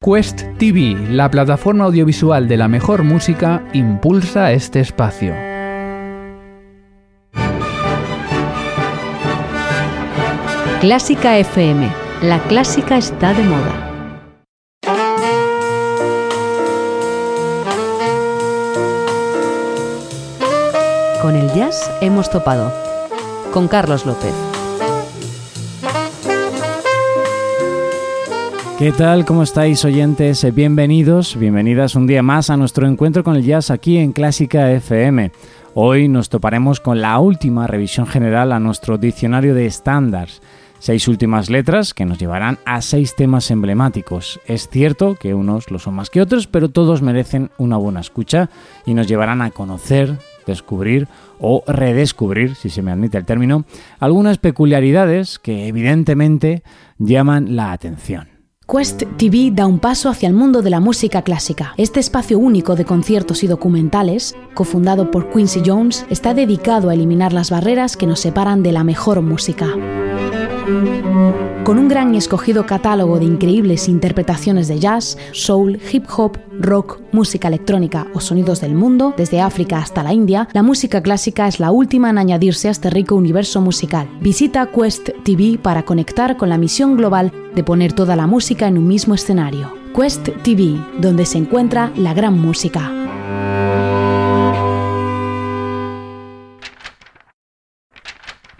Quest TV, la plataforma audiovisual de la mejor música, impulsa este espacio. Clásica FM, la clásica está de moda. Con el jazz hemos topado. Con Carlos López. ¿Qué tal? ¿Cómo estáis oyentes? Bienvenidos, bienvenidas un día más a nuestro encuentro con el jazz aquí en Clásica FM. Hoy nos toparemos con la última revisión general a nuestro diccionario de estándares. Seis últimas letras que nos llevarán a seis temas emblemáticos. Es cierto que unos lo son más que otros, pero todos merecen una buena escucha y nos llevarán a conocer, descubrir o redescubrir, si se me admite el término, algunas peculiaridades que evidentemente llaman la atención. Quest TV da un paso hacia el mundo de la música clásica. Este espacio único de conciertos y documentales, cofundado por Quincy Jones, está dedicado a eliminar las barreras que nos separan de la mejor música. Con un gran y escogido catálogo de increíbles interpretaciones de jazz, soul, hip hop, rock, música electrónica o sonidos del mundo, desde África hasta la India, la música clásica es la última en añadirse a este rico universo musical. Visita Quest TV para conectar con la misión global de poner toda la música en un mismo escenario. Quest TV, donde se encuentra la gran música.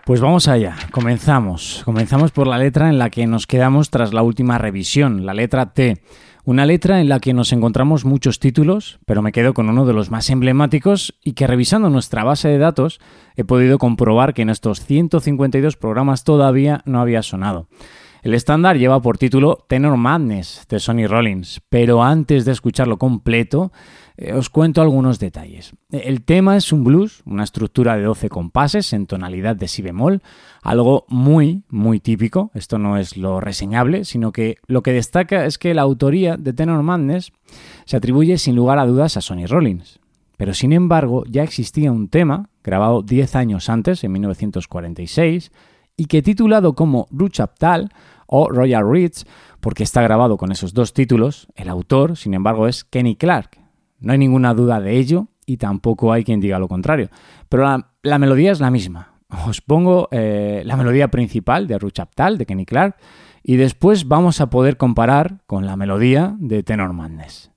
Pues vamos allá, comenzamos. Comenzamos por la letra en la que nos quedamos tras la última revisión, la letra T. Una letra en la que nos encontramos muchos títulos, pero me quedo con uno de los más emblemáticos y que revisando nuestra base de datos he podido comprobar que en estos 152 programas todavía no había sonado. El estándar lleva por título Tenor Madness de Sonny Rollins, pero antes de escucharlo completo, eh, os cuento algunos detalles. El tema es un blues, una estructura de 12 compases en tonalidad de si bemol, algo muy, muy típico. Esto no es lo reseñable, sino que lo que destaca es que la autoría de Tenor Madness se atribuye sin lugar a dudas a Sonny Rollins. Pero sin embargo, ya existía un tema, grabado 10 años antes, en 1946, y que titulado como Ruchaptal o Royal Ridge, porque está grabado con esos dos títulos, el autor, sin embargo, es Kenny Clark. No hay ninguna duda de ello y tampoco hay quien diga lo contrario. Pero la, melodía es la misma. Os pongo eh, la melodía principal de Ruchaptal, de Kenny Clark, y después vamos a poder comparar con la melodía de Tenor Madness.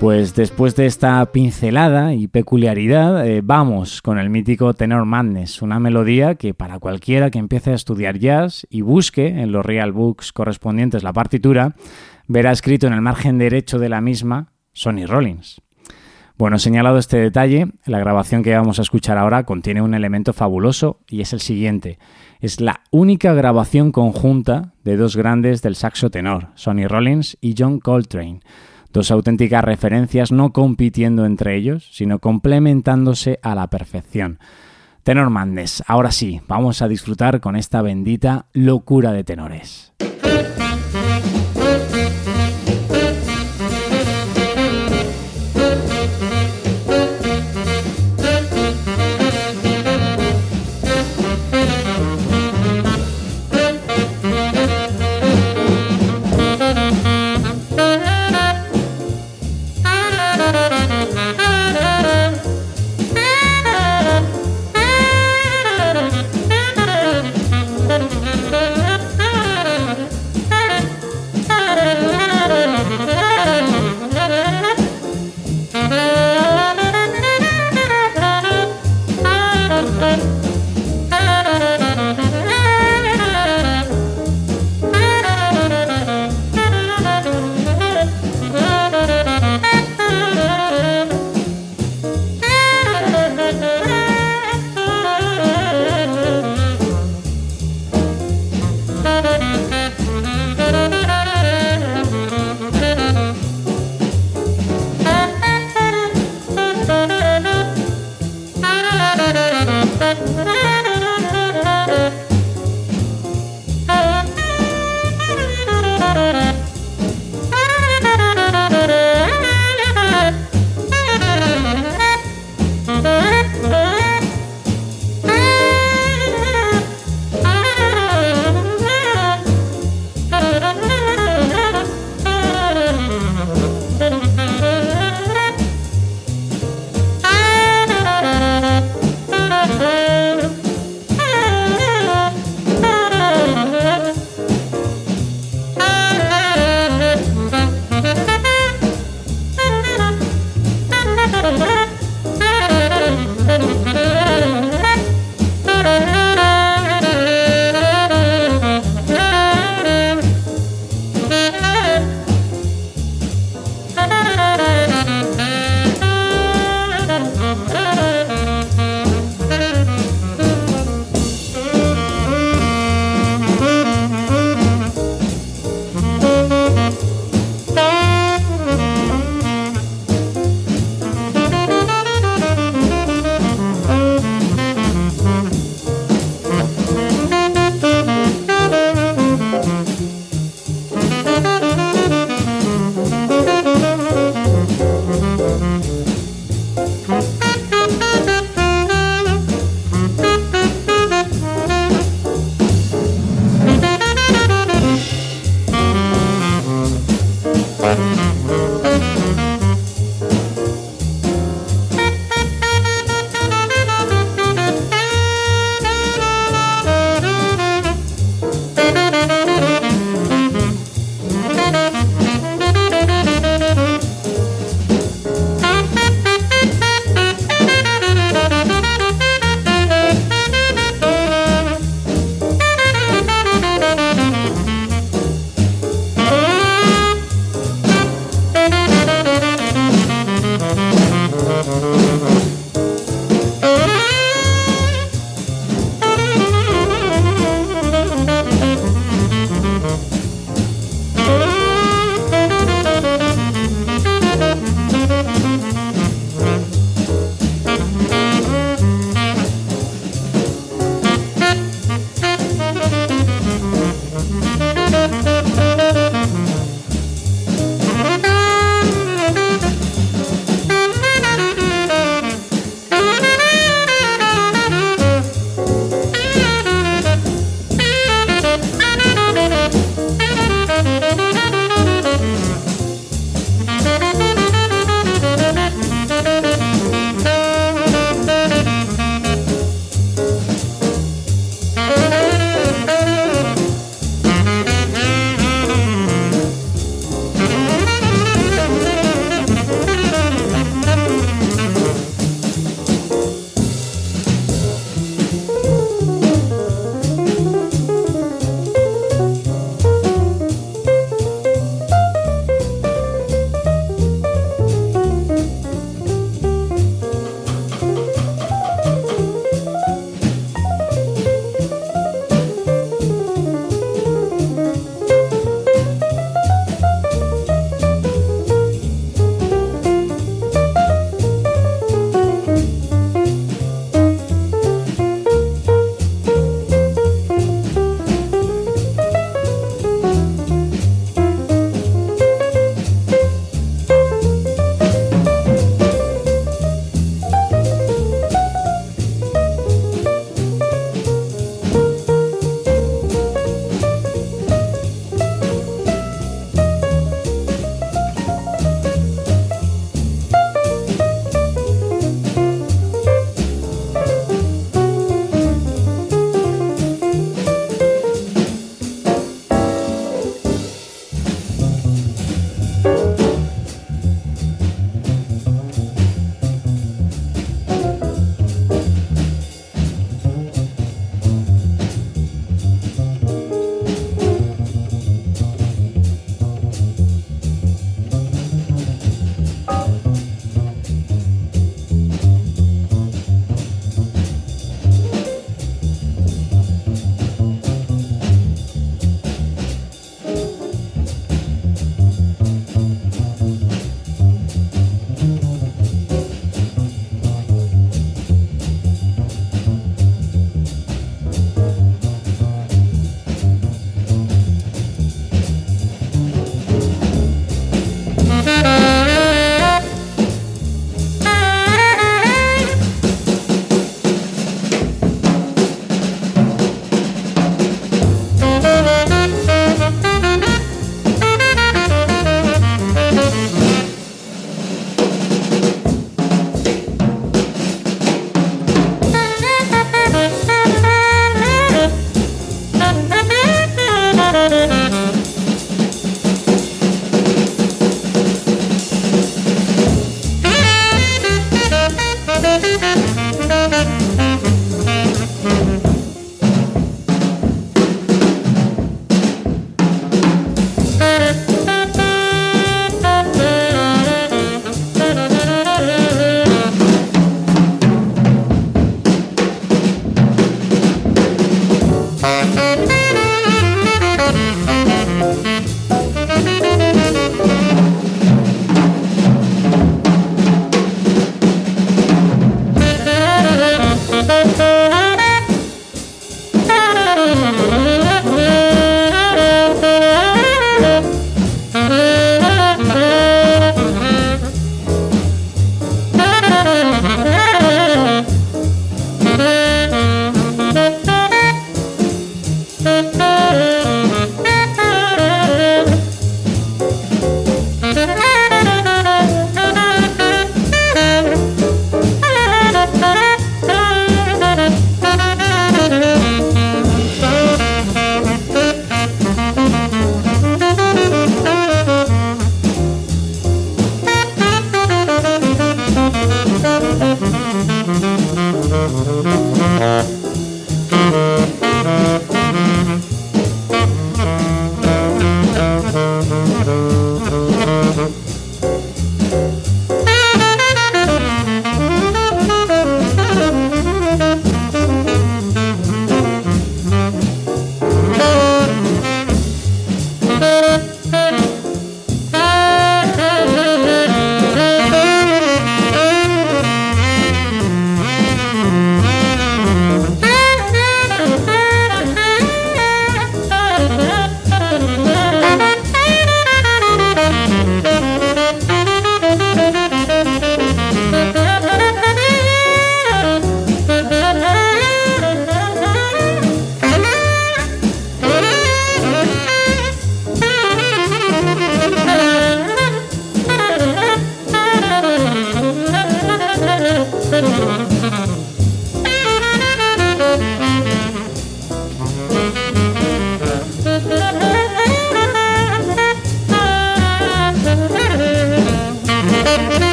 Pues después de esta pincelada y peculiaridad, eh, vamos con el mítico Tenor Madness, una melodía que para cualquiera que empiece a estudiar jazz y busque en los real books correspondientes la partitura, verá escrito en el margen derecho de la misma Sonny Rollins. Bueno, señalado este detalle, la grabación que vamos a escuchar ahora contiene un elemento fabuloso y es el siguiente. Es la única grabación conjunta de dos grandes del saxo tenor, Sonny Rollins y John Coltrane Dos auténticas referencias no compitiendo entre ellos, sino complementándose a la perfección. Tenor Mandes, ahora sí, vamos a disfrutar con esta bendita locura de tenores.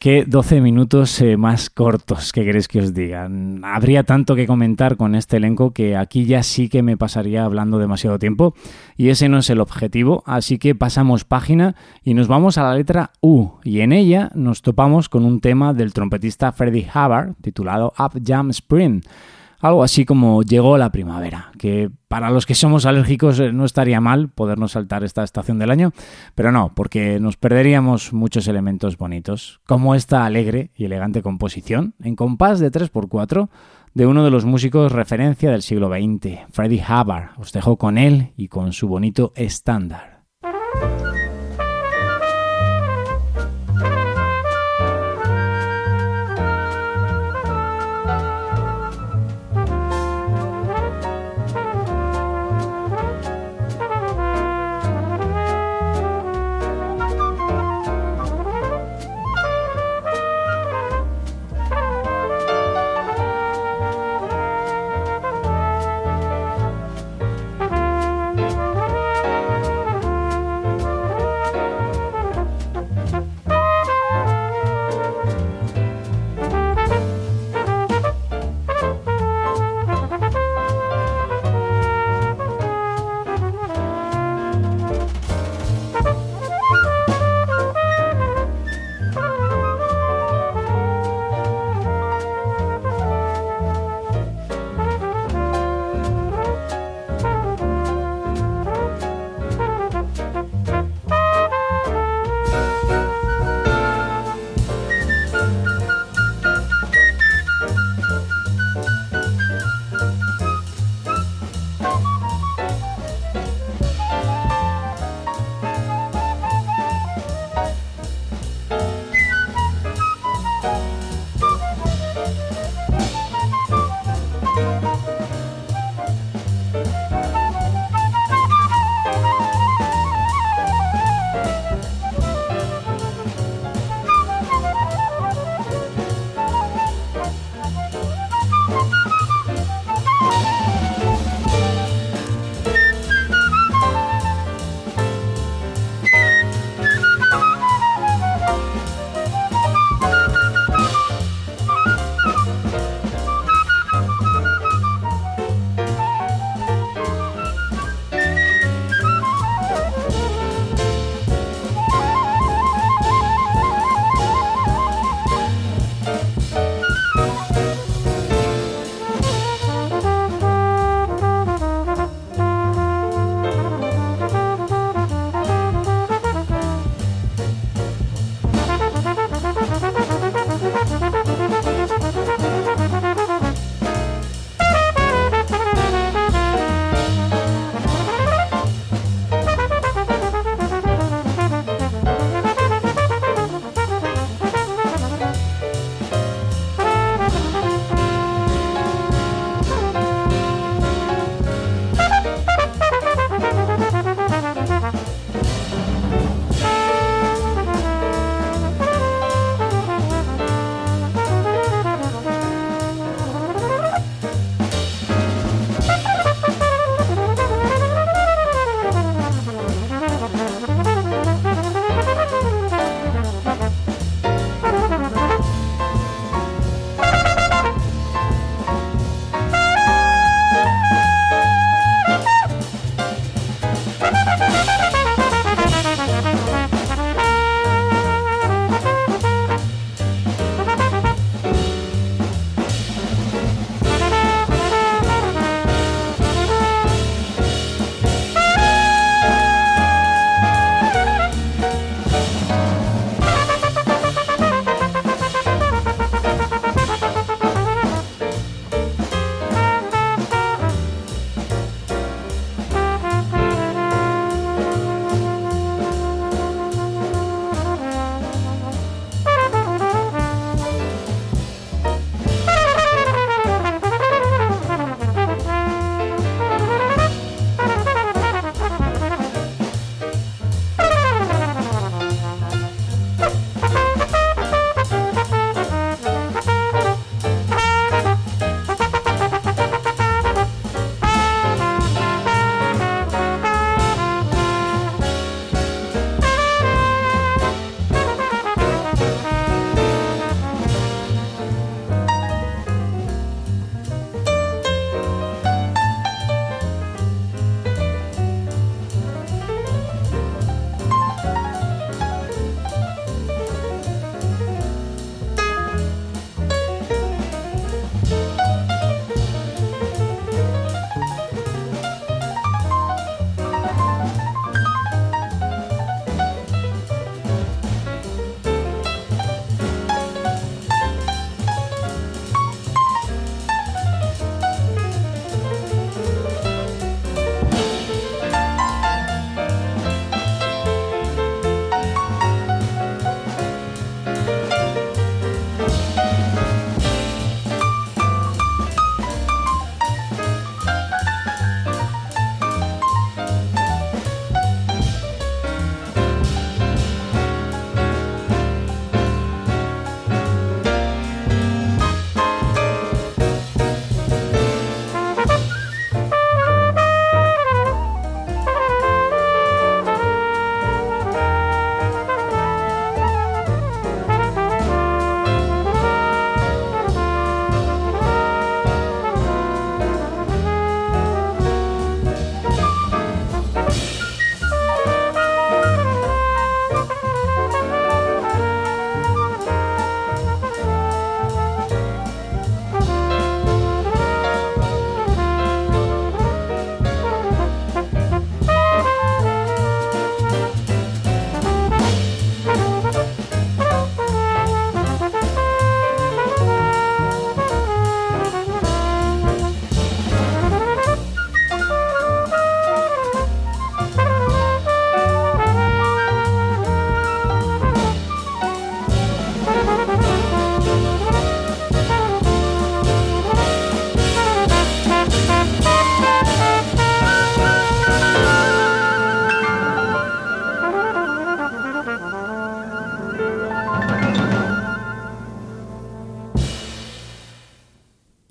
Qué 12 minutos eh, más cortos, ¿qué queréis que os diga? Habría tanto que comentar con este elenco que aquí ya sí que me pasaría hablando demasiado tiempo y ese no es el objetivo, así que pasamos página y nos vamos a la letra U y en ella nos topamos con un tema del trompetista Freddie Hubbard titulado Up Jam Spring algo así como llegó la primavera, que para los que somos alérgicos eh, no estaría mal podernos saltar esta estación del año, pero no, porque nos perderíamos muchos elementos bonitos, como esta alegre y elegante composición en compás de 3x4 de uno de los músicos referencia del siglo XX, Freddie Hubbard. Os dejo con él y con su bonito estándar.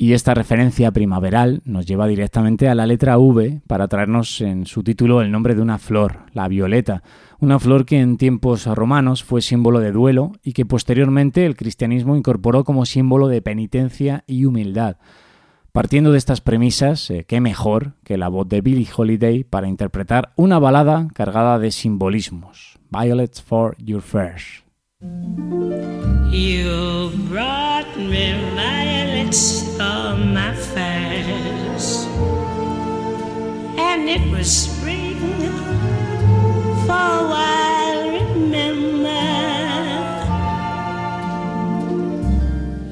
Y esta referencia primaveral nos lleva directamente a la letra V para traernos en su título el nombre de una flor, la violeta, una flor que en tiempos romanos fue símbolo de duelo y que posteriormente el cristianismo incorporó como símbolo de penitencia y humildad. Partiendo de estas premisas, eh, qué mejor que la voz de Billie Holiday para interpretar una balada cargada de simbolismos. Violets for Your First. You brought me violets for my first, and it was spring for a while. Remember,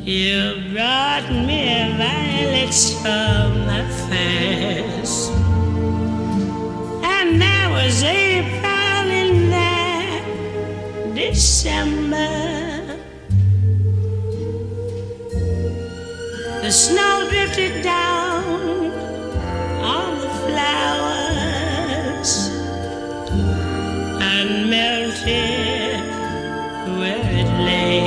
you brought me violets for my first, and there was April December. The snow drifted down on the flowers and melted where it lay.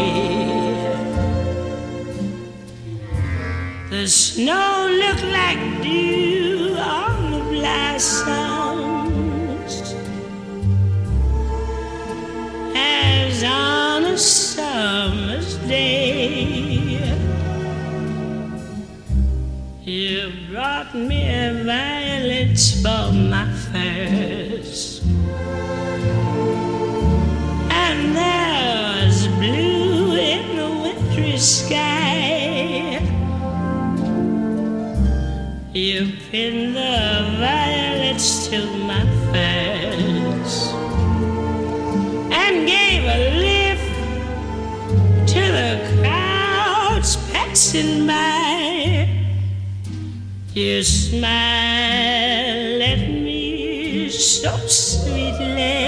The snow looked like dew on the blossoms as on a summer's day. You brought me a violet for my first, and there was blue in the wintry sky. You smile at me so sweetly.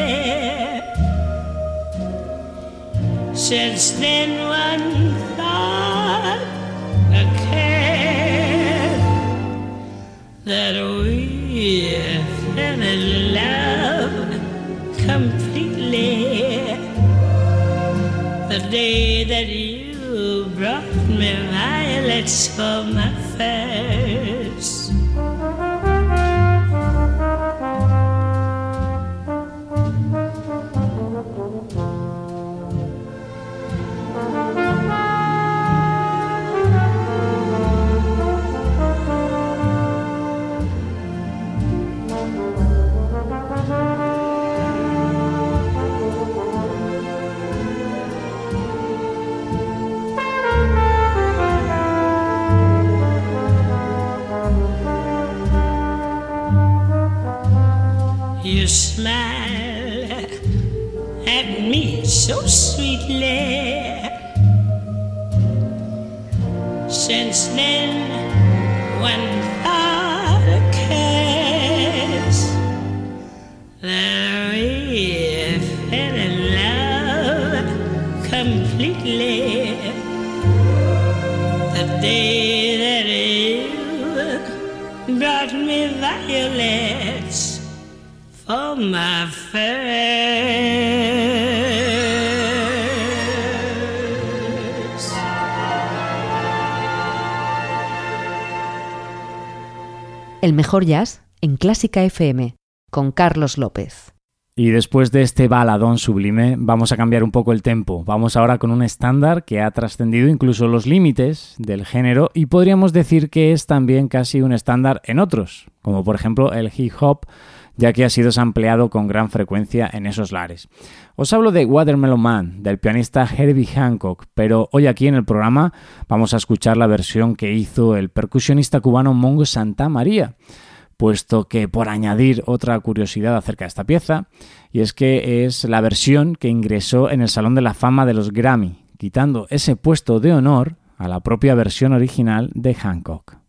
Since then, one thought occurred that we fell in love completely. The day that you brought me violets for my El mejor jazz en Clásica FM con Carlos López. Y después de este baladón sublime, vamos a cambiar un poco el tempo. Vamos ahora con un estándar que ha trascendido incluso los límites del género y podríamos decir que es también casi un estándar en otros, como por ejemplo el hip hop, ya que ha sido sampleado con gran frecuencia en esos lares. Os hablo de Watermelon Man, del pianista Herbie Hancock, pero hoy aquí en el programa vamos a escuchar la versión que hizo el percusionista cubano Mongo Santa María puesto que por añadir otra curiosidad acerca de esta pieza, y es que es la versión que ingresó en el Salón de la Fama de los Grammy, quitando ese puesto de honor a la propia versión original de Hancock.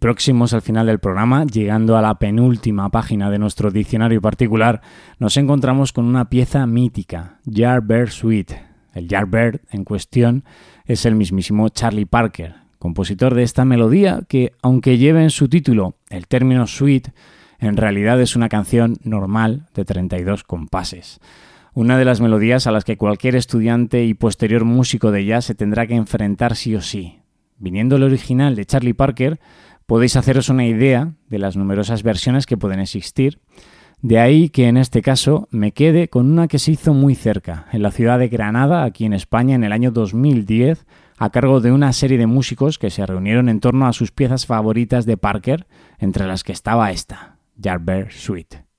Próximos al final del programa, llegando a la penúltima página de nuestro diccionario particular, nos encontramos con una pieza mítica, Yardbird Suite. El Yardbird en cuestión es el mismísimo Charlie Parker, compositor de esta melodía que, aunque lleve en su título el término suite, en realidad es una canción normal de 32 compases. Una de las melodías a las que cualquier estudiante y posterior músico de jazz se tendrá que enfrentar sí o sí. Viniendo el original de Charlie Parker, podéis haceros una idea de las numerosas versiones que pueden existir. De ahí que en este caso me quede con una que se hizo muy cerca, en la ciudad de Granada, aquí en España, en el año 2010, a cargo de una serie de músicos que se reunieron en torno a sus piezas favoritas de Parker, entre las que estaba esta, Yardbird Suite.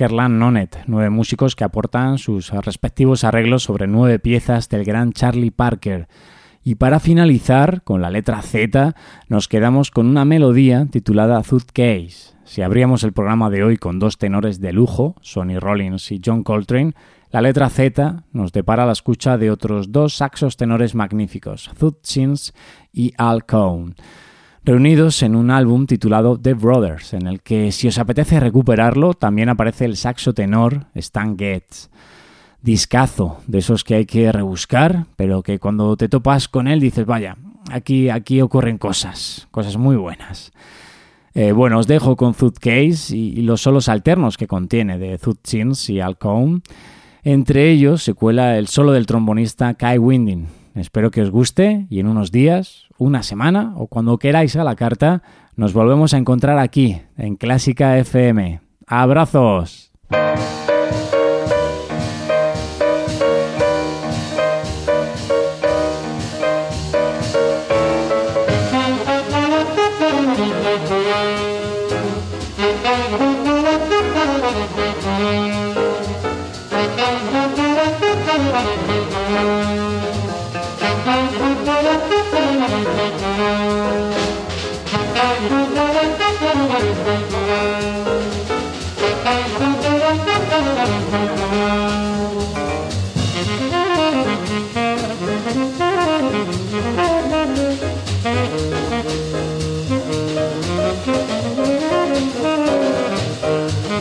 Kerlan Nonet, nueve músicos que aportan sus respectivos arreglos sobre nueve piezas del gran Charlie Parker. Y para finalizar, con la letra Z, nos quedamos con una melodía titulada Case. Si abríamos el programa de hoy con dos tenores de lujo, Sonny Rollins y John Coltrane, la letra Z nos depara la escucha de otros dos saxos tenores magníficos, Chins y Al Cohn reunidos en un álbum titulado The Brothers, en el que si os apetece recuperarlo también aparece el saxo tenor Stan Getz. Discazo, de esos que hay que rebuscar, pero que cuando te topas con él dices, vaya, aquí, aquí ocurren cosas, cosas muy buenas. Eh, bueno, os dejo con Case y, los solos alternos que contiene de Chins y Alcone. Entre ellos se cuela el solo del trombonista Kai Winding. Espero que os guste y en unos días, una semana o cuando queráis a la carta, nos volvemos a encontrar aquí, en Clásica FM. ¡Abrazos!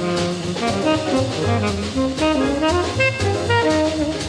Thank you.